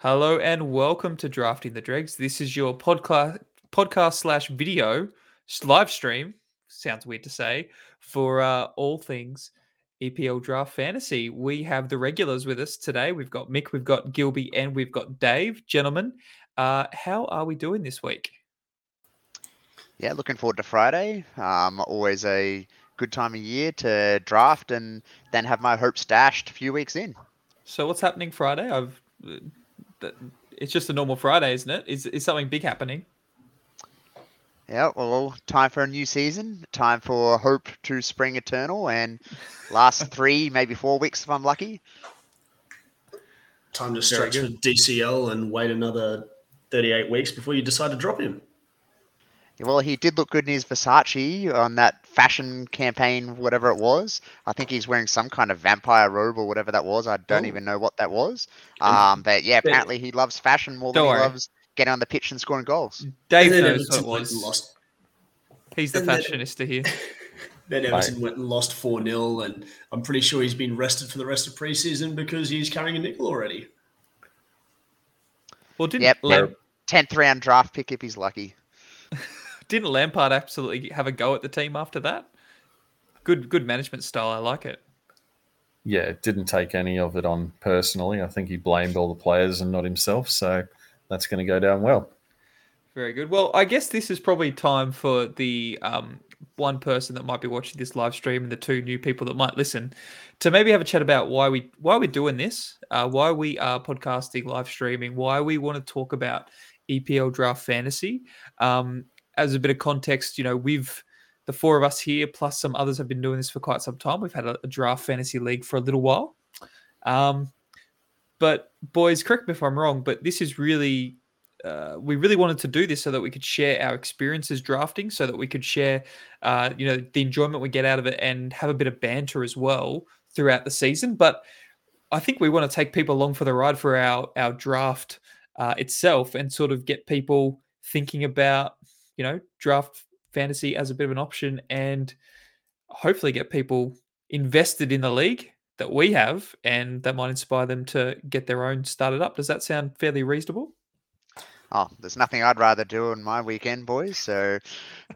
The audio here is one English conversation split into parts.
Hello and welcome to Drafting the Dregs. This is your podcast podcast slash video live stream. Sounds weird to say for uh, all things EPL Draft Fantasy. We have the regulars with us today. We've got Mick, we've got Gilby, and we've got Dave. Gentlemen, uh, how are we doing this week? Yeah, looking forward to Friday. Um, always a good time of year to draft and then have my hopes dashed a few weeks in. So what's happening Friday? I've it's just a normal Friday, isn't it? Is is something big happening? Yeah, well, time for a new season. Time for hope to spring eternal and last three, maybe four weeks if I'm lucky. Time to stretch for DCL and wait another 38 weeks before you decide to drop him. Well, he did look good in his Versace on that fashion campaign, whatever it was. I think he's wearing some kind of vampire robe or whatever that was. I don't Ooh. even know what that was. Um, but yeah, apparently he loves fashion more than he loves getting on the pitch and scoring goals. Dave knows what it was. Lost. He's the and fashionista here. then Everton right. went and lost 4 0, and I'm pretty sure he's been rested for the rest of preseason because he's carrying a nickel already. Well, didn't yep, Lam- 10th round draft pick if he's lucky. Didn't Lampard absolutely have a go at the team after that? Good, good management style. I like it. Yeah, didn't take any of it on personally. I think he blamed all the players and not himself. So that's going to go down well. Very good. Well, I guess this is probably time for the um, one person that might be watching this live stream and the two new people that might listen to maybe have a chat about why we why we're doing this, uh, why we are podcasting, live streaming, why we want to talk about EPL draft fantasy. Um, as a bit of context, you know, we've the four of us here, plus some others, have been doing this for quite some time. We've had a, a draft fantasy league for a little while. Um, but boys, correct me if I'm wrong, but this is really uh, we really wanted to do this so that we could share our experiences drafting, so that we could share, uh, you know, the enjoyment we get out of it, and have a bit of banter as well throughout the season. But I think we want to take people along for the ride for our our draft uh, itself, and sort of get people thinking about you know, draft fantasy as a bit of an option and hopefully get people invested in the league that we have and that might inspire them to get their own started up. Does that sound fairly reasonable? Oh, there's nothing I'd rather do on my weekend, boys. So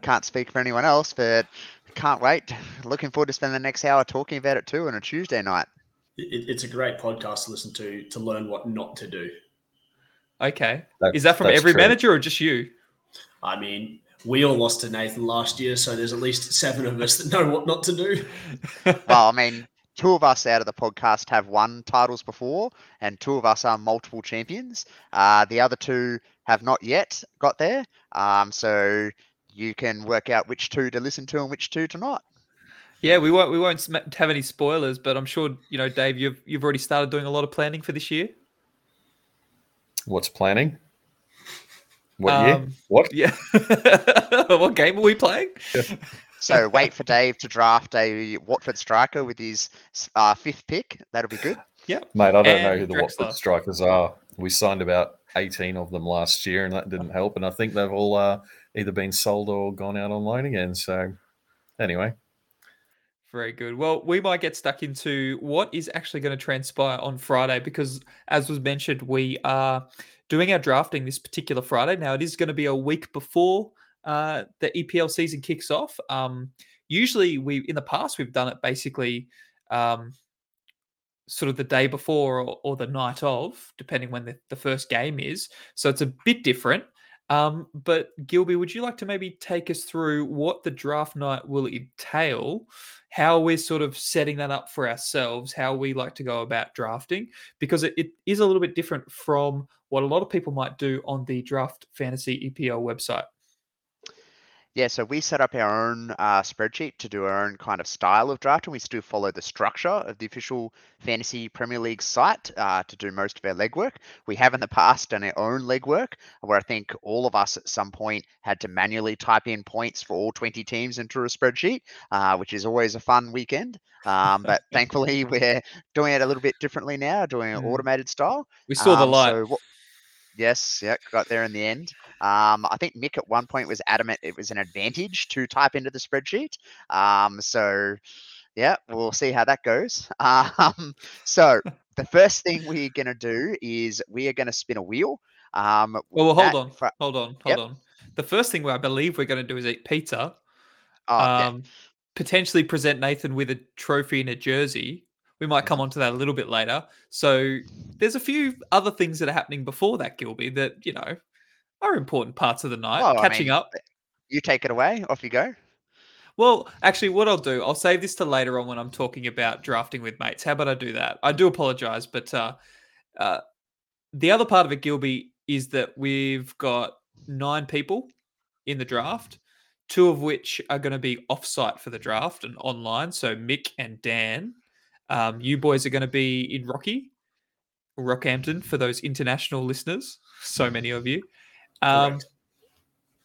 can't speak for anyone else, but can't wait. Looking forward to spending the next hour talking about it too on a Tuesday night. it's a great podcast to listen to to learn what not to do. Okay. That's, Is that from every true. manager or just you? I mean, we all lost to Nathan last year, so there's at least seven of us that know what not to do. well, I mean, two of us out of the podcast have won titles before, and two of us are multiple champions. Uh, the other two have not yet got there. Um, so you can work out which two to listen to and which two to not. Yeah, we won't we won't have any spoilers, but I'm sure you know, Dave, you've you've already started doing a lot of planning for this year. What's planning? What um, year? What? Yeah. what game are we playing? So wait for Dave to draft a Watford striker with his uh, fifth pick. That'll be good. Yeah, mate. I don't and know who the Draxler. Watford strikers are. We signed about eighteen of them last year, and that didn't help. And I think they've all uh, either been sold or gone out on loan again. So anyway. Very good. Well, we might get stuck into what is actually going to transpire on Friday because, as was mentioned, we are doing our drafting this particular Friday. Now, it is going to be a week before uh, the EPL season kicks off. Um, usually, we in the past we've done it basically um, sort of the day before or, or the night of, depending when the, the, first game is. So it's a bit different. Um, but Gilby, would you like to maybe take us through what the draft night will entail how we're sort of setting that up for ourselves, how we like to go about drafting, because it, it is a little bit different from what a lot of people might do on the Draft Fantasy EPL website. Yeah, so we set up our own uh, spreadsheet to do our own kind of style of drafting. We still follow the structure of the official Fantasy Premier League site uh, to do most of our legwork. We have in the past done our own legwork, where I think all of us at some point had to manually type in points for all 20 teams into a spreadsheet, uh, which is always a fun weekend. Um, but thankfully, we're doing it a little bit differently now, doing an mm. automated style. We saw the um, light. So what, yes, yeah, got there in the end. Um, I think Mick at one point was adamant it was an advantage to type into the spreadsheet. Um, so yeah, we'll see how that goes. Um, so the first thing we're going to do is we are going to spin a wheel. Um, well, well hold on, for, hold on, hold yep. on. The first thing I believe we're going to do is eat pizza. Oh, um, yeah. Potentially present Nathan with a trophy and a jersey. We might come on to that a little bit later. So there's a few other things that are happening before that, Gilby, that you know are important parts of the night. Well, Catching I mean, up. You take it away. Off you go. Well, actually, what I'll do, I'll save this to later on when I'm talking about drafting with mates. How about I do that? I do apologize, but uh, uh, the other part of it, Gilby, is that we've got nine people in the draft, two of which are going to be offsite for the draft and online. So Mick and Dan, um, you boys are going to be in Rocky, Rockhampton for those international listeners. So many of you. Um,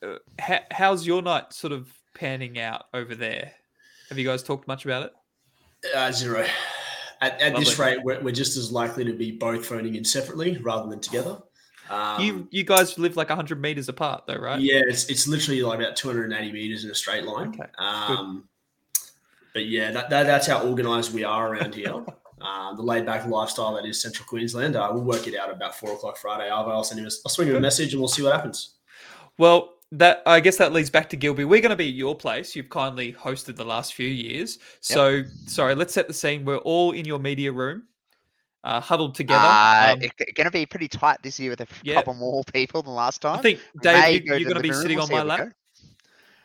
uh, how, how's your night sort of panning out over there? Have you guys talked much about it? Uh, zero. At, at this rate, we're, we're, just as likely to be both phoning in separately rather than together. Um, you you guys live like 100 meters apart, though, right? Yeah, it's, it's literally like about 280 meters in a straight line. Okay. Um, but yeah, that, that, that's how organized we are around here. um, the laid back lifestyle that is Central Queensland. Uh, we'll work it out about four o'clock Friday. I'll, I'll send him a, I'll swing him a message and we'll see what happens. Well, that I guess that leads back to Gilby. We're going to be at your place. You've kindly hosted the last few years. So yep. sorry, let's set the scene. We're all in your media room, uh, huddled together. Uh, um, it's going to be pretty tight this year with a yeah. couple more people than last time. I think Dave, you, are going to be sitting on my lap. Go.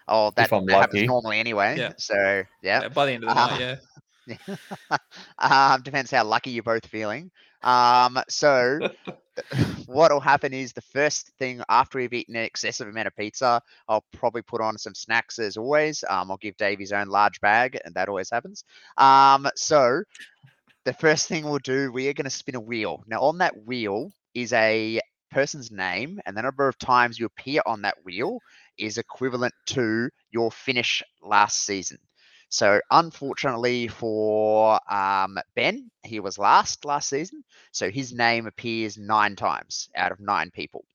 Oh, that, that happens normally anyway. Yeah. So yeah. yeah. By the end of the uh, night, yeah. um, depends how lucky you're both feeling. Um, so what'll happen is the first thing after we've eaten an excessive amount of pizza, I'll probably put on some snacks as always. Um, I'll give Dave his own large bag, and that always happens. Um, so the first thing we'll do, we are going to spin a wheel. Now, on that wheel is a person's name, and the number of times you appear on that wheel is equivalent to your finish last season. So unfortunately for um, Ben, he was last last season. So his name appears nine times out of nine people.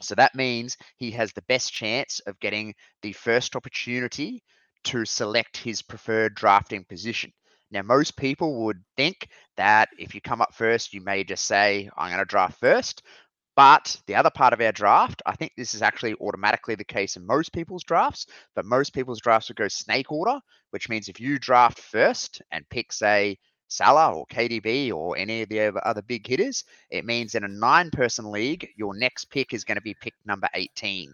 So that means he has the best chance of getting the first opportunity to select his preferred drafting position. Now, most people would think that if you come up first, you may just say, I'm going to draft first. But the other part of our draft, I think this is actually automatically the case in most people's drafts, but most people's drafts would go snake order, which means if you draft first and pick, say, Salah or KDB or any of the other big hitters, it means in a nine person league, your next pick is going to be pick number 18.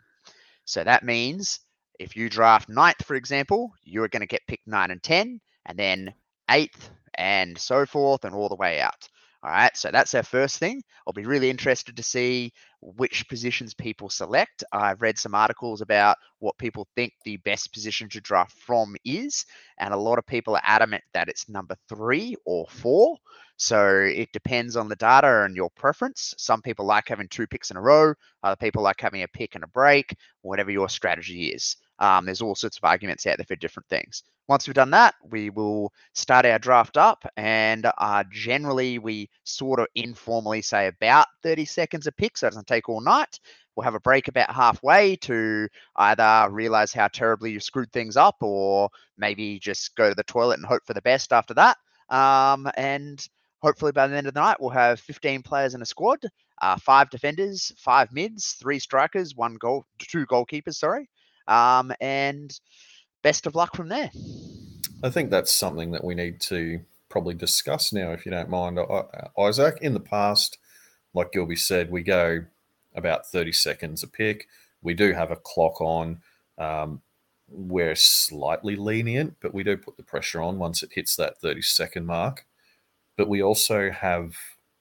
So that means if you draft ninth, for example, you're going to get pick nine and 10, and then eighth, and so forth, and all the way out. All right, so that's our first thing. I'll be really interested to see which positions people select. I've read some articles about what people think the best position to draft from is, and a lot of people are adamant that it's number three or four. So it depends on the data and your preference. Some people like having two picks in a row, other people like having a pick and a break, whatever your strategy is. Um, there's all sorts of arguments out there for different things. Once we've done that, we will start our draft up, and uh, generally we sort of informally say about 30 seconds a pick, so it doesn't take all night. We'll have a break about halfway to either realize how terribly you screwed things up, or maybe just go to the toilet and hope for the best after that. Um, and hopefully by the end of the night, we'll have 15 players in a squad, uh, five defenders, five mids, three strikers, one goal, two goalkeepers. Sorry, um, and best of luck from there. I think that's something that we need to probably discuss now, if you don't mind, Isaac. In the past, like Gilby said, we go about 30 seconds a pick. We do have a clock on. Um, we're slightly lenient, but we do put the pressure on once it hits that 30 second mark. But we also have,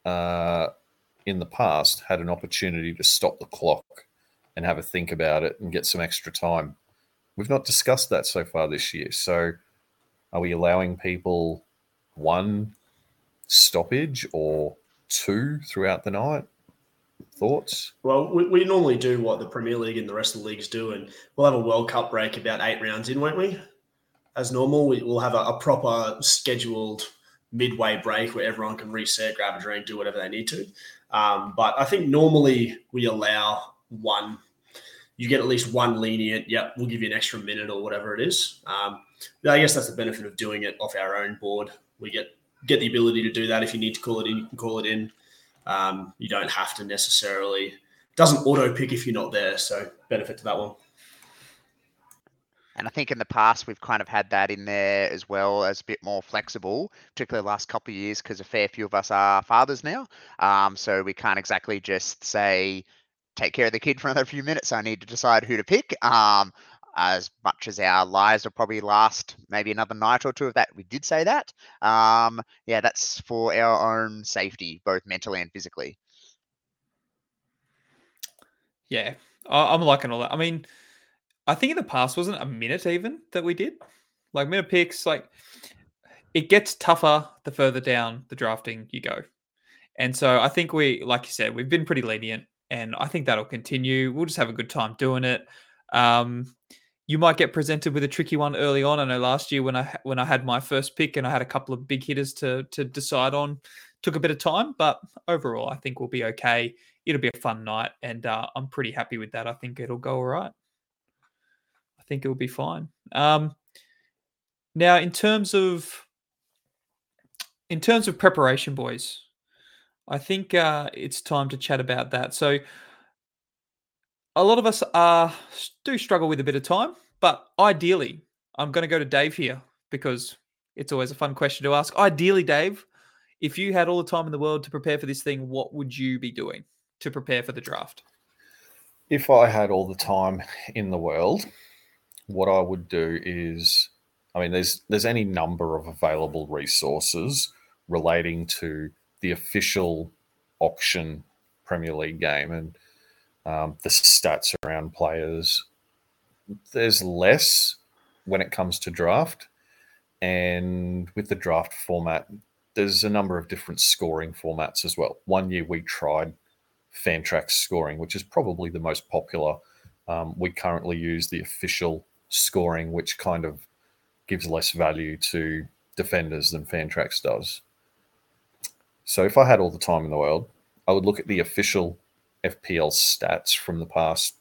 uh, in the past, had an opportunity to stop the clock and have a think about it and get some extra time. We've not discussed that so far this year. So, are we allowing people one stoppage or two throughout the night? Thoughts? Well, we, we, normally do what the Premier League and the rest of the leagues do, and we'll have a World Cup break about eight rounds in, won't we? As normal, we, will have a, a proper scheduled midway break where everyone can reset, grab a drink, do whatever they need to. Um, but I think normally we allow one you get at least one lenient. Yep, we'll give you an extra minute or whatever it is. Um, I guess that's the benefit of doing it off our own board. We get get the ability to do that. If you need to call it in, you can call it in. Um, you don't have to necessarily. Doesn't auto pick if you're not there, so benefit to that one. And I think in the past we've kind of had that in there as well as a bit more flexible, particularly the last couple of years because a fair few of us are fathers now. Um, so we can't exactly just say, take care of the kid for another few minutes. I need to decide who to pick. Um, as much as our lives will probably last maybe another night or two of that, we did say that. Um, yeah, that's for our own safety, both mentally and physically. Yeah, I'm liking all that. I mean, I think in the past wasn't a minute even that we did like minute picks. Like it gets tougher the further down the drafting you go, and so I think we, like you said, we've been pretty lenient, and I think that'll continue. We'll just have a good time doing it. Um, you might get presented with a tricky one early on. I know last year when I when I had my first pick and I had a couple of big hitters to to decide on, took a bit of time, but overall I think we'll be okay. It'll be a fun night, and uh, I'm pretty happy with that. I think it'll go all right I think it will be fine. Um, now, in terms of in terms of preparation, boys, I think uh, it's time to chat about that. So, a lot of us do struggle with a bit of time, but ideally, I'm going to go to Dave here because it's always a fun question to ask. Ideally, Dave, if you had all the time in the world to prepare for this thing, what would you be doing to prepare for the draft? If I had all the time in the world, what I would do is, I mean, there's there's any number of available resources relating to the official auction Premier League game and um, the stats around players. There's less when it comes to draft, and with the draft format, there's a number of different scoring formats as well. One year we tried Fantrax scoring, which is probably the most popular. Um, we currently use the official scoring, which kind of gives less value to defenders than Fantrax does. So if I had all the time in the world, I would look at the official FPL stats from the past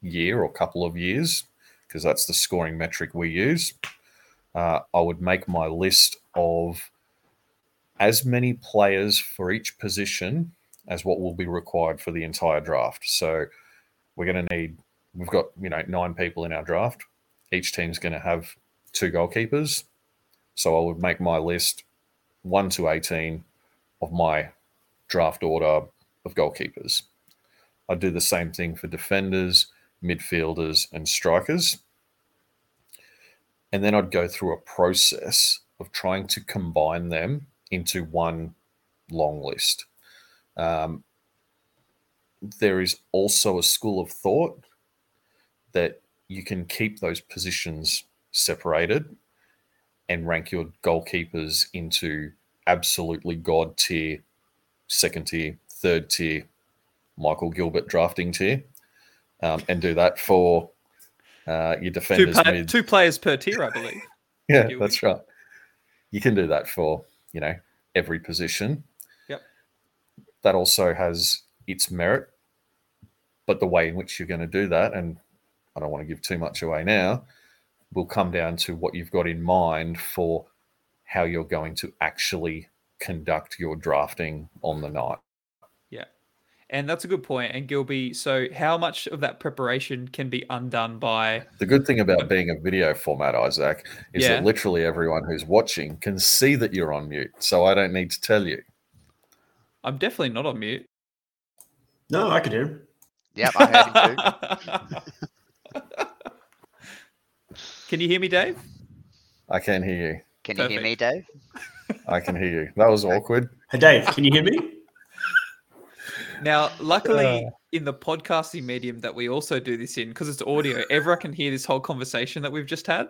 year or couple of years, because that's the scoring metric we use. Uh, I would make my list of as many players for each position as what will be required for the entire draft. So we're going to need, we've got, you know, nine people in our draft each team's going to have two goalkeepers. So I would make my list 1 to 18 of my draft order of goalkeepers. I'd do the same thing for defenders, midfielders, and strikers. And then I'd go through a process of trying to combine them into one long list. Um, there is also a school of thought that you can keep those positions separated and rank your goalkeepers into absolutely god tier, second tier, third tier, Michael Gilbert drafting tier, um, and do that for uh, your defenders. Two, play- two, players per tier, I believe. yeah, that's right. You can do that for you know every position. Yep. That also has its merit, but the way in which you're going to do that, and I don't want to give too much away now, will come down to what you've got in mind for how you're going to actually conduct your drafting on the night. Yeah. And that's a good point. And Gilby, so how much of that preparation can be undone by the good thing about being a video format, Isaac, is yeah. that literally everyone who's watching can see that you're on mute. So I don't need to tell you. I'm definitely not on mute. No, I can hear him. Yep, I heard him too. Can you hear me, Dave? I can hear you. Can Perfect. you hear me, Dave? I can hear you. That was awkward. Hey, Dave, can you hear me? Now, luckily, uh, in the podcasting medium that we also do this in, because it's audio, everyone can hear this whole conversation that we've just had.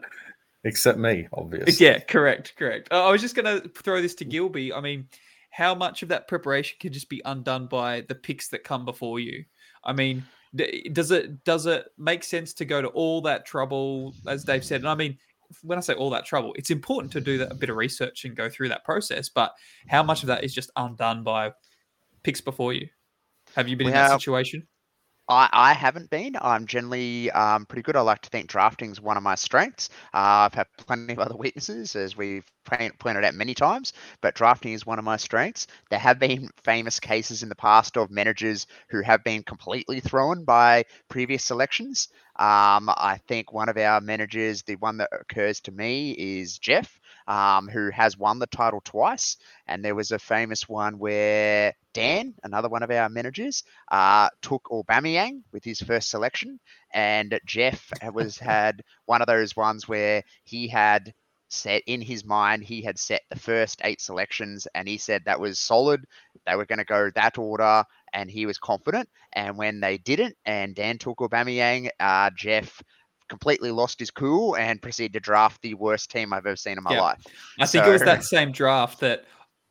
Except me, obviously. Yeah, correct, correct. Uh, I was just going to throw this to Gilby. I mean, how much of that preparation can just be undone by the picks that come before you? I mean, does it does it make sense to go to all that trouble as dave said and i mean when i say all that trouble it's important to do that, a bit of research and go through that process but how much of that is just undone by picks before you? Have you been we in have, that situation I, I haven't been. I'm generally um, pretty good. I like to think drafting is one of my strengths. Uh, I've had plenty of other weaknesses, as we've pointed out many times, but drafting is one of my strengths. There have been famous cases in the past of managers who have been completely thrown by previous selections. Um, I think one of our managers, the one that occurs to me, is Jeff um, who has won the title twice. And there was a famous one where Dan, another one of our managers, uh, took Aubameyang with his first selection, and Jeff was had one of those ones where he had set in his mind he had set the first eight selections. And he said that was solid they were going to go that order and he was confident. And when they didn't and Dan took Aubameyang uh, Jeff completely lost his cool and proceeded to draft the worst team I've ever seen in my yeah. life. I think so, it was that same draft that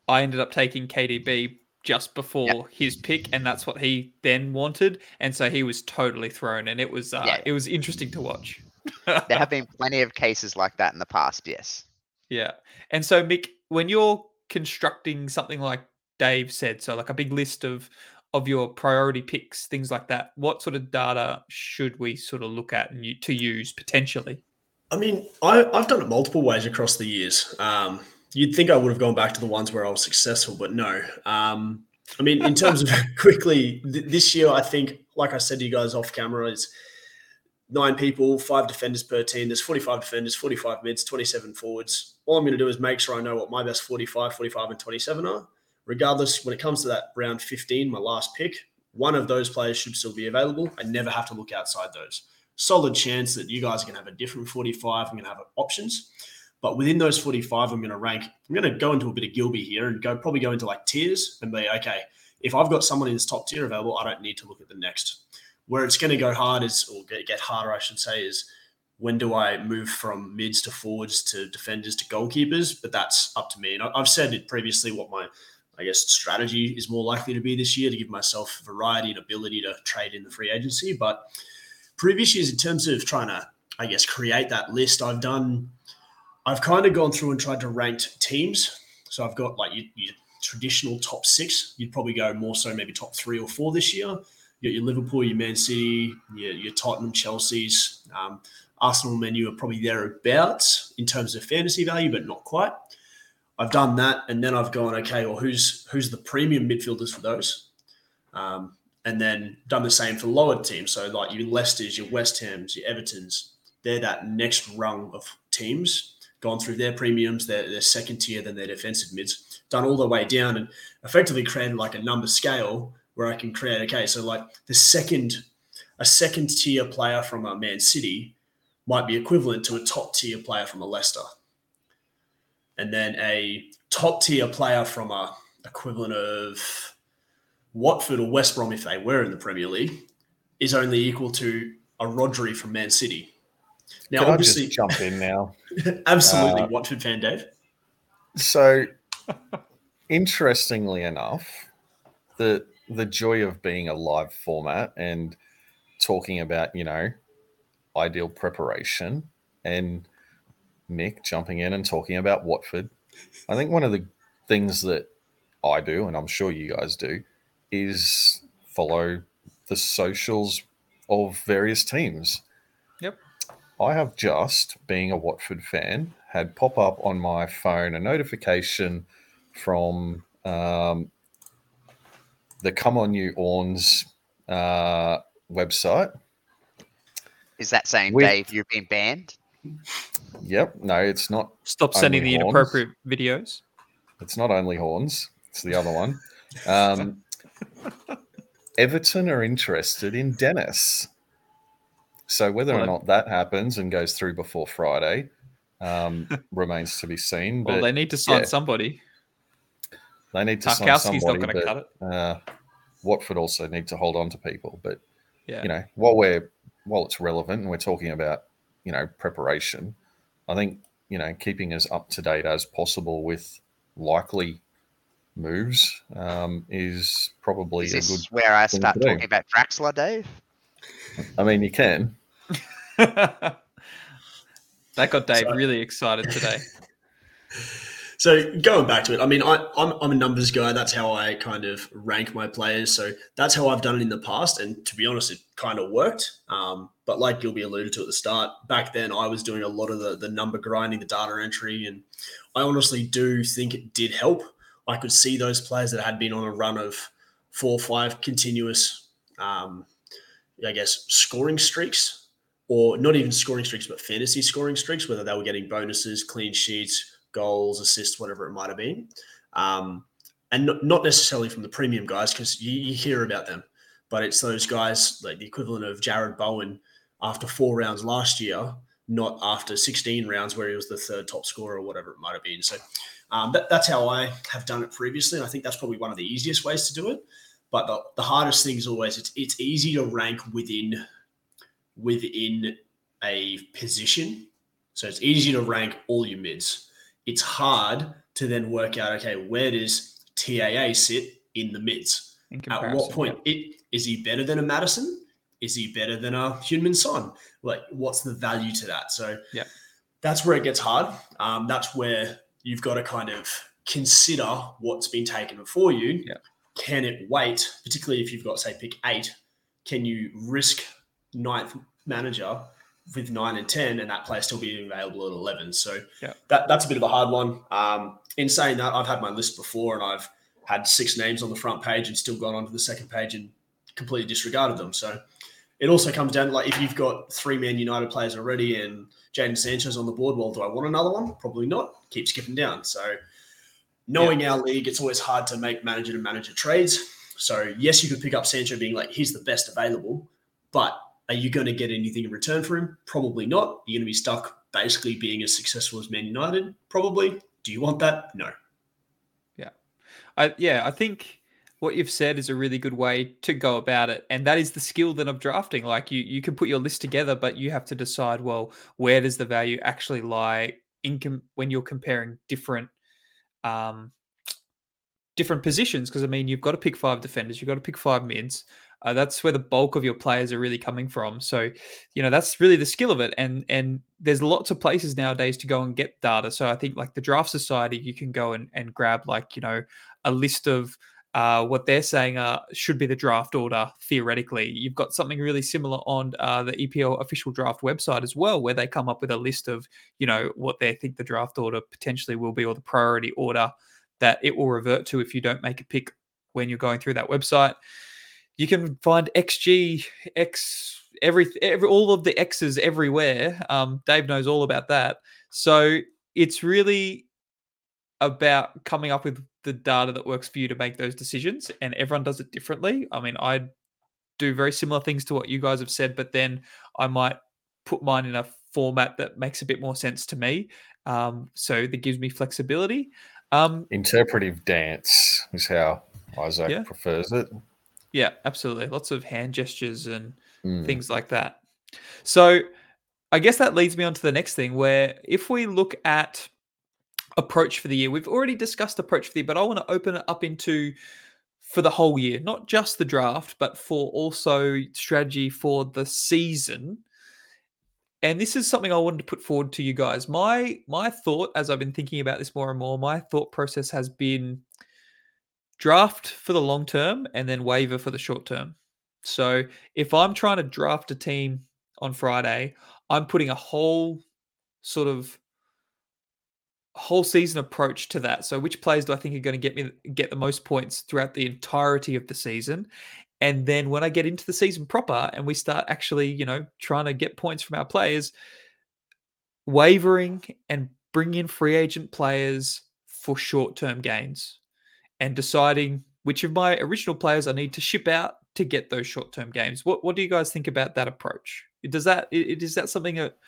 I ended up taking KDB just before yep. his pick, and that's what he then wanted, and so he was totally thrown, and it was uh, yeah. it was interesting to watch. there have been plenty of cases like that in the past, yes. Yeah, and so Mick, when you're constructing something like Dave said, so like a big list of of your priority picks, things like that, what sort of data should we sort of look at and you, to use potentially? I mean, I, have done it multiple ways across the years. Um, you'd think I would have gone back to the ones where I was successful, but no. Um, I mean, in terms of quickly, th- this year, I think, like I said to you guys off camera, is nine people, five defenders per team. There's 45 defenders, 45 mids, 27 forwards. All I'm going to do is make sure I know what my best 45, 45, and 27 are regardless, when it comes to that round 15, my last pick, one of those players should still be available. I never have to look outside those. Solid chance that you guys are going to have a different 45. I'm going to have options. But within those 45, I'm going to rank, I'm going to go into a bit of Gilby here and go probably go into like tiers and be, okay, if I've got someone in this top tier available, I don't need to look at the next. Where it's going to go hard is, or get harder, I should say, is when do I move from mids to forwards to defenders to goalkeepers? But that's up to me. And I've said it previously what my I guess strategy is more likely to be this year to give myself variety and ability to trade in the free agency. But previous years, in terms of trying to, I guess, create that list, I've done, I've kind of gone through and tried to rank teams. So I've got like your, your traditional top six. You'd probably go more so maybe top three or four this year. You got your Liverpool, your Man City, your, your Tottenham, Chelsea's, um, Arsenal, Man U are probably thereabouts in terms of fantasy value, but not quite. I've done that, and then I've gone, okay, well, who's who's the premium midfielders for those? Um, and then done the same for lower teams. So like your Leicester's, your West Ham's, your Everton's, they're that next rung of teams, gone through their premiums, their, their second tier, then their defensive mids, done all the way down and effectively created like a number scale where I can create, okay, so like the second, a second tier player from a Man City might be equivalent to a top tier player from a Leicester and then a top tier player from a equivalent of Watford or West Brom, if they were in the Premier League, is only equal to a Rodri from Man City. Now, Can obviously, jump in now. absolutely, uh, Watford fan, Dave. So, interestingly enough, the the joy of being a live format and talking about you know ideal preparation and Mick jumping in and talking about Watford. I think one of the things that I do, and I'm sure you guys do, is follow the socials of various teams. Yep. I have just, being a Watford fan, had pop up on my phone a notification from um, the Come On You Horns uh, website. Is that saying, With, Dave, you've been banned? Yep. No, it's not. Stop sending the horns. inappropriate videos. It's not only horns. It's the other one. Um, Everton are interested in Dennis. So whether or not that happens and goes through before Friday um, remains to be seen. Well, they need to sign yeah, somebody. They need to Tarkowski's sign somebody. not going to cut it. Uh, Watford also need to hold on to people. But yeah. you know, while we're while it's relevant and we're talking about you know preparation. I think you know keeping as up to date as possible with likely moves um, is probably is a good. Where I start talking about Draxler, Dave. I mean, you can. that got Dave Sorry. really excited today. So going back to it, I mean, I, I'm, I'm a numbers guy. That's how I kind of rank my players. So that's how I've done it in the past. And to be honest, it kind of worked. Um, but like Gilby alluded to at the start, back then I was doing a lot of the, the number grinding, the data entry. And I honestly do think it did help. I could see those players that had been on a run of four or five continuous, um, I guess, scoring streaks, or not even scoring streaks, but fantasy scoring streaks, whether they were getting bonuses, clean sheets, goals, assists, whatever it might have been. Um, and not necessarily from the premium guys because you, you, hear about them, but it's those guys like the equivalent of Jarrod Bowen after four rounds last year, not after 16 rounds where he was the third top scorer or whatever it might have been. So um, that, that's how I have done it previously. And I think that's probably one of the easiest ways to do it. But the, the hardest thing is always it's it's easy to rank within within a position. So it's easy to rank all your mids it's hard to then work out okay where does TAA sit in the mids? In At what point it, is he better than a Maddison? Is he better than a Heung-min Son? Like what's the value to that? So yeah, that's where it gets hard. Um, that's where you've got to kind of consider what's been taken before you. Yeah. Can it wait, particularly if you've got say pick eight? Can you risk ninth manager with nine and ten, and that player still being available at eleven. So yeah. that that's a bit of a hard one. Um, in saying that, I've had my list before, and I've had six names on the front page and still gone onto the second page and completely disregarded them. So it also comes down to like if you've got three Man United players already and Jadon Sancho on the board, well, do I want another one? Probably not. Keep skipping down. So knowing yeah. our league, it's always hard to make manager to manager trades. So yes, you could pick up Sancho being like he's the best available, but are you going to get anything in return for him? Probably not. You're going to be stuck basically being as successful as Man United. Probably. Do you want that? No. Yeah, I yeah I think what you've said is a really good way to go about it, and that is the skill that of drafting. Like you you can put your list together, but you have to decide well where does the value actually lie in com- when you're comparing different um different positions because I mean you've got to pick five defenders, you've got to pick five mids. Uh, that's where the bulk of your players are really coming from. So, you know, that's really the skill of it. And and there's lots of places nowadays to go and get data. So I think like the Draft Society, you can go and, and grab like, you know, a list of uh, what they're saying uh, should be the draft order theoretically. You've got something really similar on uh, the EPL official draft website as well, where they come up with a list of, you know, what they think the draft order potentially will be or the priority order that it will revert to if you don't make a pick when you're going through that website you can find XG, X, every, every all of the X's everywhere. Um, Dave knows all about that. So it's really about coming up with the data that works for you to make those decisions, and everyone does it differently. I mean, I do very similar things to what you guys have said, but then I might put mine in a format that makes a bit more sense to me. Um, so that gives me flexibility. Um, Interpretive dance is how Isaac yeah. prefers it. Yeah, absolutely. Lots of hand gestures and mm. things like that. So I guess that leads me on to the next thing where if we look at approach for the year, we've already discussed approach for the year, but I want to open it up into for the whole year, not just the draft, but for also strategy for the season. And this is something I wanted to put forward to you guys. My my thought as I've been thinking about this more and more, my thought process has been draft for the long term and then waiver for the short term. So if I'm trying to draft a team on Friday, I'm putting a whole sort of whole season approach to that. So which players do I think are going to get me get the most points throughout the entirety of the season? And then when I get into the season proper and we start actually, you know, trying to get points from our players, wavering and bring in free agent players for short-term gains and deciding which of my original players I need to ship out to get those short term games. What what do you guys think about that approach? Does that is that something that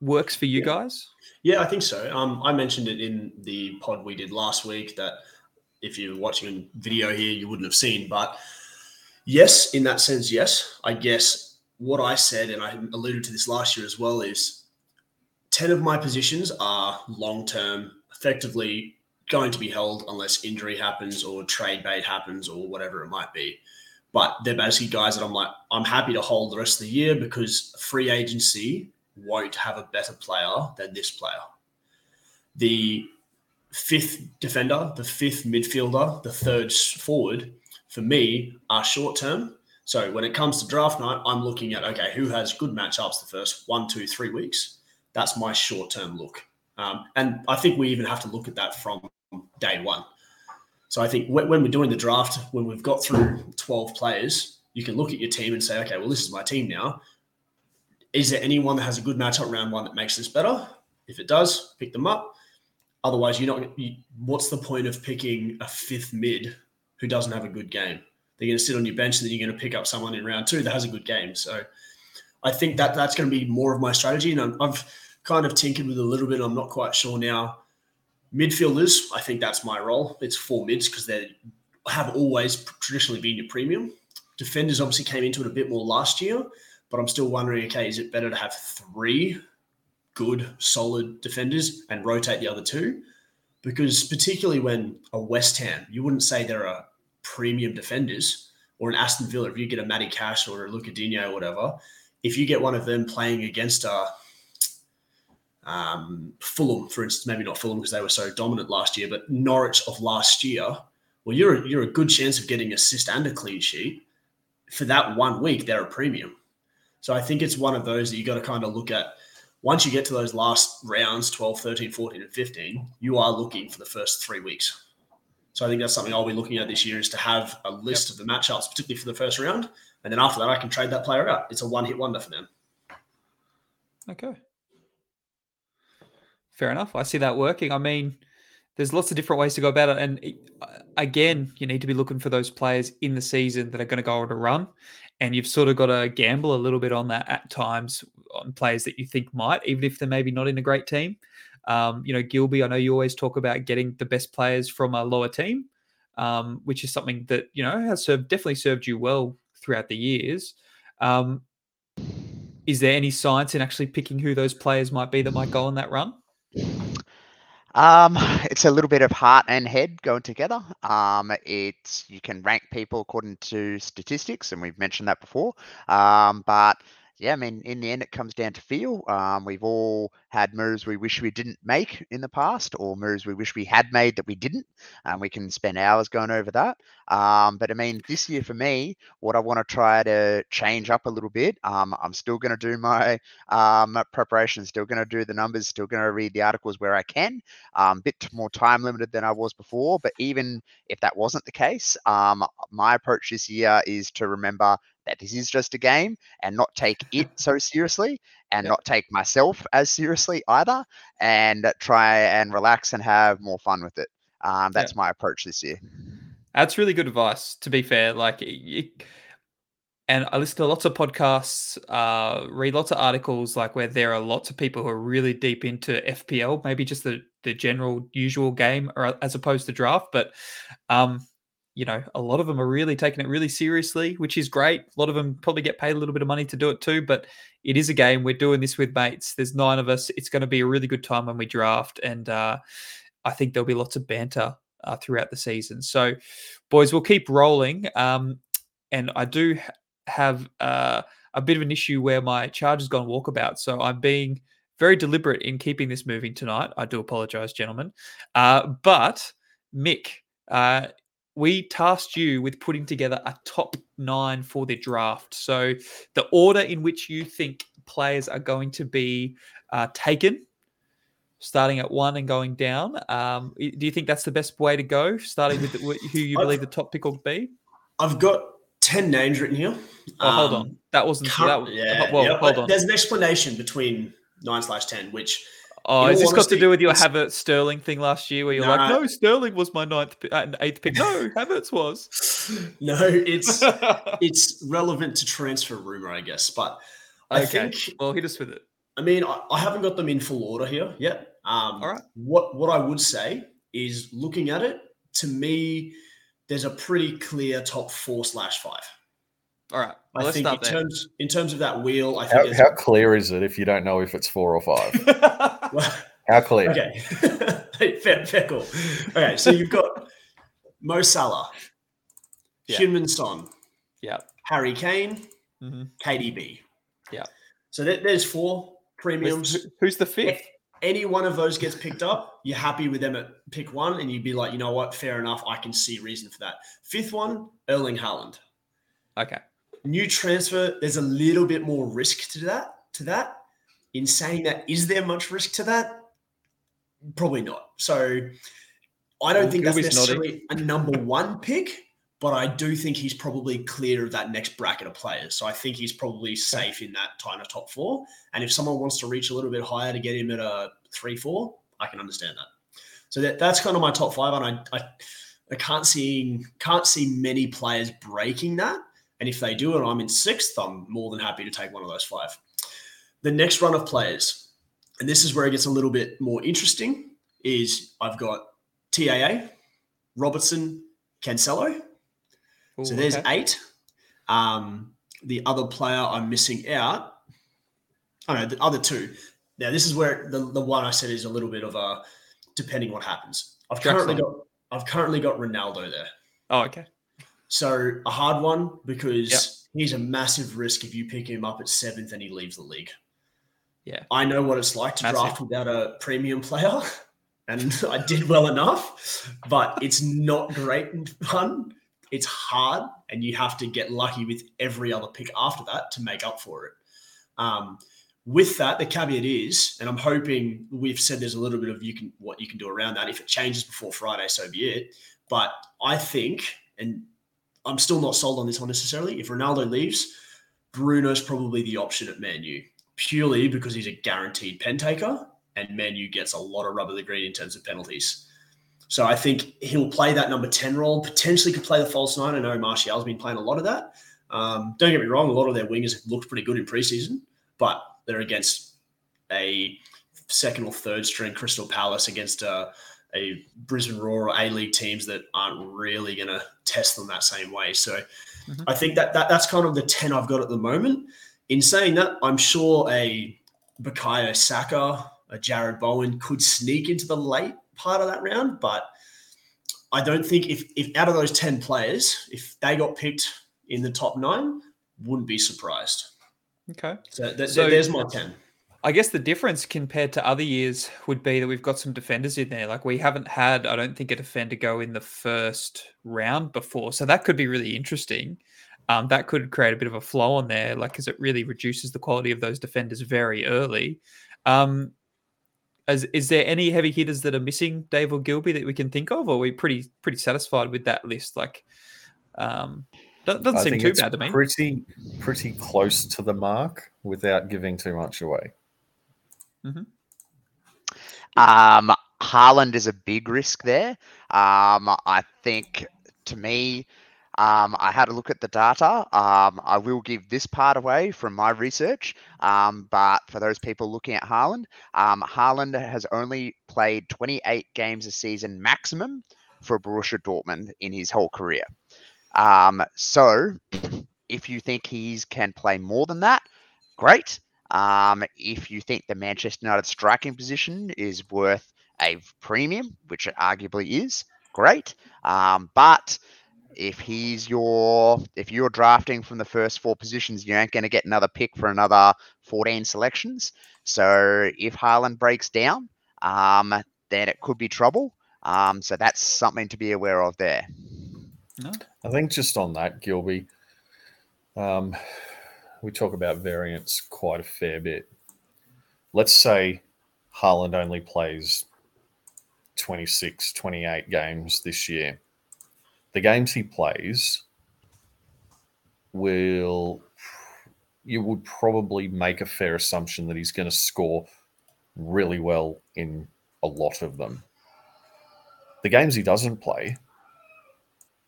works for you yeah. guys? Yeah, I think so. Um, I mentioned it in the pod we did last week that if you're watching a video here, you wouldn't have seen. But yes, in that sense, yes. I guess what I said, and I alluded to this last year as well, is 10 of my positions are long term, effectively going to be held unless injury happens or trade bait happens or whatever it might be. But they're basically guys that I'm like, I'm happy to hold the rest of the year because free agency won't have a better player than this player. The fifth defender, the fifth midfielder, the third forward, for me, are short term. So when it comes to draft night, I'm looking at okay, who has good matchups the first one, two, three weeks. That's my short term look, um, and I think we even have to look at that from day one. So I think when, we're doing the draft, when we've got through 12 players, you can look at your team and say, okay, well, this is my team now. Is there anyone that has a good matchup round one that makes this better? If it does, pick them up. Otherwise, you're not. You, what's the point of picking a fifth mid who doesn't have a good game? They're going to sit on your bench, and then you're going to pick up someone in round two that has a good game. So, I think that that's going to be more of my strategy, and i I've kind of tinkered with a little bit. I'm not quite sure now. Midfielders, I think that's my role. It's four mids because they have always traditionally been your premium. Defenders obviously came into it a bit more last year, but I'm still wondering, okay, is it better to have three good, solid defenders and rotate the other two. Because particularly when a West Ham, you wouldn't say they're a premium defenders, or an Aston Villa, if you get a Matty Cash or a Luca Digne or whatever, if you get one of them playing against a um, Fulham, for instance, maybe not Fulham because they were so dominant last year, but Norwich of last year, well, you're a, you're a good chance of getting assist and a clean sheet. For that one week. They're a premium, so I think it's one of those that you got to kind of look at. Once you get to those last rounds 12 13 14 and 15 you are looking for the first three weeks. So i think that's something i'll be looking at this year is to have a list yep. of the matchups particularly for the first round and then after that i can trade that player out. It's a one hit wonder for them. Okay fair enough i see that working i mean there's lots of different ways to go about it and again you need to be looking for those players in the season that are going to go on a run and you've sort of got to gamble a little bit on that at times on players that you think might, even if they're maybe not in a great team. Um, you know, Gilby, I know you always talk about getting the best players from a lower team, um, which is something that you know has served, definitely served you well throughout the years. Um, is there any science in actually picking who those players might be that might go on that run? Um, it's a little bit of heart and head going together. Um, it's you can rank people according to statistics, and we've mentioned that before. Um, but yeah, I mean, in the end, it comes down to feel. Um, we've all had moves we wish we didn't make in the past, or moves we wish we had made that we didn't. And we can spend hours going over that. Um, but I mean, this year for me, what I want to try to change up a little bit, um, I'm still going to do my um, preparation, still going to do the numbers, still going to read the articles where I can. A um, bit more time limited than I was before. But even if that wasn't the case, um, my approach this year is to remember that this is just a game and not take it so seriously and not take myself as seriously either and try and relax and have more fun with it. Um, that's my approach this year. That's really good advice, to be fair. Like, it, and I listen to lots of podcasts, uh, read lots of articles, like where there are lots of people who are really deep into FPL, maybe just the the general usual game, or as opposed to draft. But um, you know, a lot of them are really taking it really seriously, which is great. A lot of them probably get paid a little bit of money to do it too, but it is a game. We're doing this with mates. There's nine of us. It's going to be a really good time when we draft, and uh, I think there'll be lots of banter uh, throughout the season. So, boys, we'll keep rolling. Um, and I do have uh, a bit of an issue where my charge has gone walkabout, so I'm being very deliberate in keeping this moving tonight. I do apologize, gentlemen. Uh, but Mick, uh, we tasked you with putting together a top nine for the draft. So the order in which you think players are going to be uh, taken, starting at one and going down. Um, do you think that's the best way to go? Starting with who you believe the top pick will be. I've got ten names written here. Oh, hold on, um, that wasn't. That, yeah, well, yeah, hold on. There's an explanation between nine slash ten, which Oh, is this got to do with your Havertz Sterling thing last year, where you're like, no, Sterling was my ninth, uh, eighth pick. No, Havertz was. no, it's it's relevant to transfer rumor, I guess. But I okay. think. Well, hit us with it. I mean, I, I haven't got them in full order here yet. Um, All right. What what I would say is, looking at it, to me, there's a pretty clear top four slash five. All right. Well, I think in there. terms in terms of that wheel, I think how, how, clear is it if you don't know if it's four or five? well, how clear? Okay, fair, fair call. Okay, so you've got Mo Salah, yeah. Heung-min Son, yeah, Harry Kane, mm-hmm. KDB. Yeah. So there's four premiums. Who's, who's the fifth? any one of those gets picked up, you're happy with them at pick one, and you'd be like, you know what, fair enough. I can see reason for that. Fifth one, Erling Haaland. Okay. New transfer. There's a little bit more risk to that. To that. In saying that, is there much risk to that? Probably not. So I don't Well, think that's necessarily a number one pick, but I do think he's probably clear of that next bracket of players. So I think he's probably safe in that kind of top four. And if someone wants to reach a little bit higher to get him at a three, four, I can understand that. So that, that's kind of my top five, and I, I I can't see can't see many players breaking that. And if they do and I'm in sixth, I'm more than happy to take one of those five. The next run of players, and this is where it gets a little bit more interesting, is I've got TAA, Robertson, Cancelo. Ooh, So there's okay. eight. Um, the other player I'm missing out. Oh no, the other two. Now this is where the, the one I said is a little bit of a depending what happens. I've currently got I've currently got Ronaldo there. Oh, okay. So a hard one because Yep. he's a massive risk if you pick him up at seventh and he leaves the league. Yeah. I know what it's like to draft without a premium player, and I did well enough, but it's not great and fun. It's hard, and you have to get lucky with every other pick after that to make up for it. Um, with that, the caveat is, and I'm hoping we've said there's a little bit of you can what you can do around that. If it changes before Friday, so be it. But I think, and I'm still not sold on this one necessarily. If Ronaldo leaves, Bruno's probably the option at Man U, purely because he's a guaranteed pen taker, and Man U gets a lot of rubber the green in terms of penalties. So I think he'll play that number 10 role, potentially could play the false nine. I know Martial's been playing a lot of that. Um, don't get me wrong, a lot of their wingers have looked pretty good in preseason, but they're against a second or third string Crystal Palace against a, a Brisbane Roar or A League teams that aren't really going to test them that same way. So Mhm. I think that, that that's kind of the 10 I've got at the moment. In saying that, I'm sure a Bukayo Saka, a Jarrod Bowen could sneak into the late part of that round, but I don't think if, if out of those 10 players, if they got picked in the top nine, wouldn't be surprised. Okay. So, th- So- there's my 10. I guess the difference compared to other years would be that we've got some defenders in there. Like we haven't had, I don't think, a defender go in the first round before. So that could be really interesting. Um, that could create a bit of a flow on there, like because it really reduces the quality of those defenders very early. Um, is, is there any heavy hitters that are missing, Dave or Gilby, that we can think of, or are we pretty pretty satisfied with that list? Like, um, doesn't, doesn't seem too bad to me. Pretty, pretty close to the mark without giving too much away. Um, Haaland is a big risk there. Um, I think to me, um, I had a look at the data. Um, I will give this part away from my research. Um, but for those people looking at Haaland, um, Haaland has only played 28 games a season maximum for Borussia Dortmund in his whole career. Um, so if you think he can play more than that, great. Um, if you think the Manchester United striking position is worth a premium, which it arguably is, great. Um, but if he's your, if you're drafting from the first four positions, you aren't going to get another pick for another 14 selections. So if Haaland breaks down, um, then it could be trouble. Um, so that's something to be aware of there. No? I think just on that, Gilby, um, we talk about variance quite a fair bit. Let's say Haaland only plays 26, 28 games this year. The games he plays will, you would probably make a fair assumption that he's going to score really well in a lot of them. The games he doesn't play,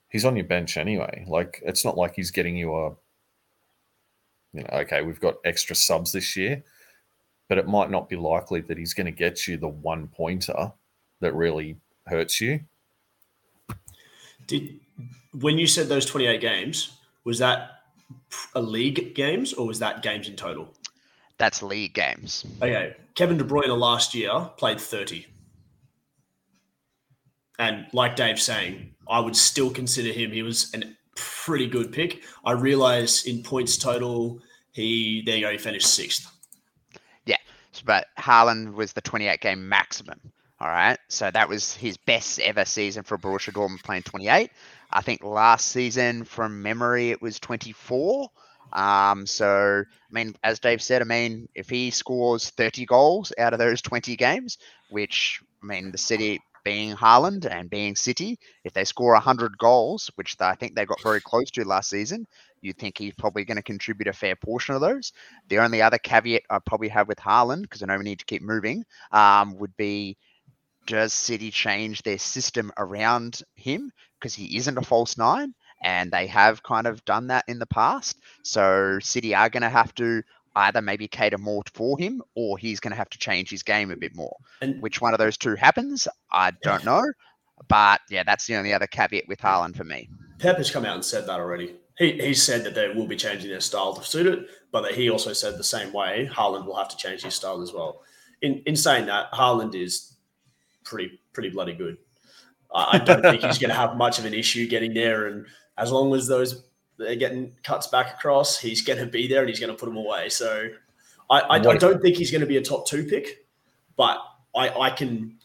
he's on your bench anyway. Like it's not like he's getting you a you know, okay, we've got extra subs this year, but it might not be likely that he's going to get you the one pointer that really hurts you. Did when you said those 28 games, was that a league games or was that games in total? That's league games. Okay, Kevin De Bruyne last year played 30. And like Dave's saying, I would still consider him. He was a pretty good pick. I realize in points total, he there you go, he finished sixth. Yeah, but Haaland was the 28 game maximum. All right. So that was his best ever season for Borussia Dortmund playing 28. I think last season, from memory, it was 24. Um, so, I mean, as Dave said, I mean, if he scores 30 goals out of those 20 games, which, I mean, the City being Haaland and being City, if they score 100 goals, which I think they got very close to last season, you'd think he's probably going to contribute a fair portion of those. The only other caveat I probably have with Haaland, because I know we need to keep moving, um, would be does City change their system around him? Because he isn't a false nine, and they have kind of done that in the past. So City are going to have to either maybe cater more for him, or he's going to have to change his game a bit more. And Which one of those two happens, I don't know. But yeah, that's the only other caveat with Haaland for me. Pep has come out and said that already. He, he said that they will be changing their style to suit it, but that he also said the same way Haaland will have to change his style as well. In in saying that, Haaland is pretty pretty bloody good. I I don't think he's going to have much of an issue getting there, and as long as those they're getting cuts back across, he's going to be there and he's going to put them away. So I, I, I don't think he's going to be a top two pick, but I, I can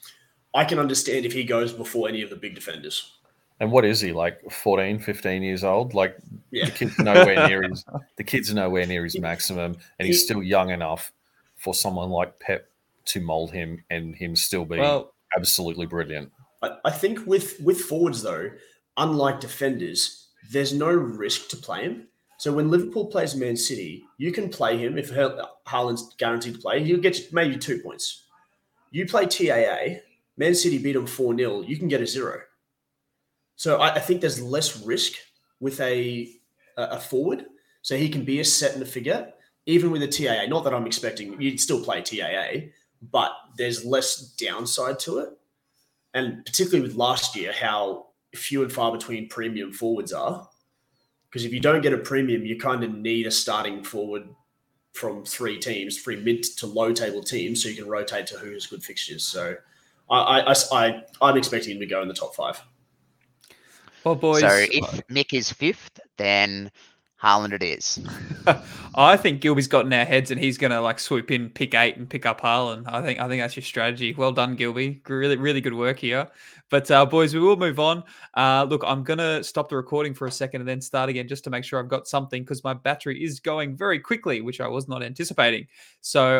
I can understand if he goes before any of the big defenders. And what is he like 14, 15 years old? Like Yeah. the kid's nowhere near his the kid's nowhere near his maximum and he's still young enough for someone like Pep to mold him and him still be Well, absolutely brilliant. I, I think with with forwards though, unlike defenders, there's no risk to play him. So when Liverpool plays Man City, you can play him if Har- Haaland's guaranteed to play. He'll get maybe two points. You play TAA, Man City beat them 4 0, you can get a zero. So I, I think there's less risk with a, a a forward. So he can be a set and a figure, even with a TAA. Not that I'm expecting you'd still play TAA, but there's less downside to it and particularly with last year, how few and far between premium forwards are. Because if you don't get a premium, you kind of need a starting forward from three teams, three mid to low table teams, so you can rotate to who has good fixtures. So I, I, I, I am expecting him to go in the top five. well, boys. so if Mick is fifth, then Haaland it is. I think Gilby's got in our heads, and he's going to like swoop in, pick eight, and pick up Haaland. I think I think that's your strategy. Well done, Gilby. Really, really good work here. But uh, boys, we will move on. Uh, look, I'm to stop the recording for a second and then start again, just to make sure I've got something because my battery is going very quickly, which I was not anticipating. So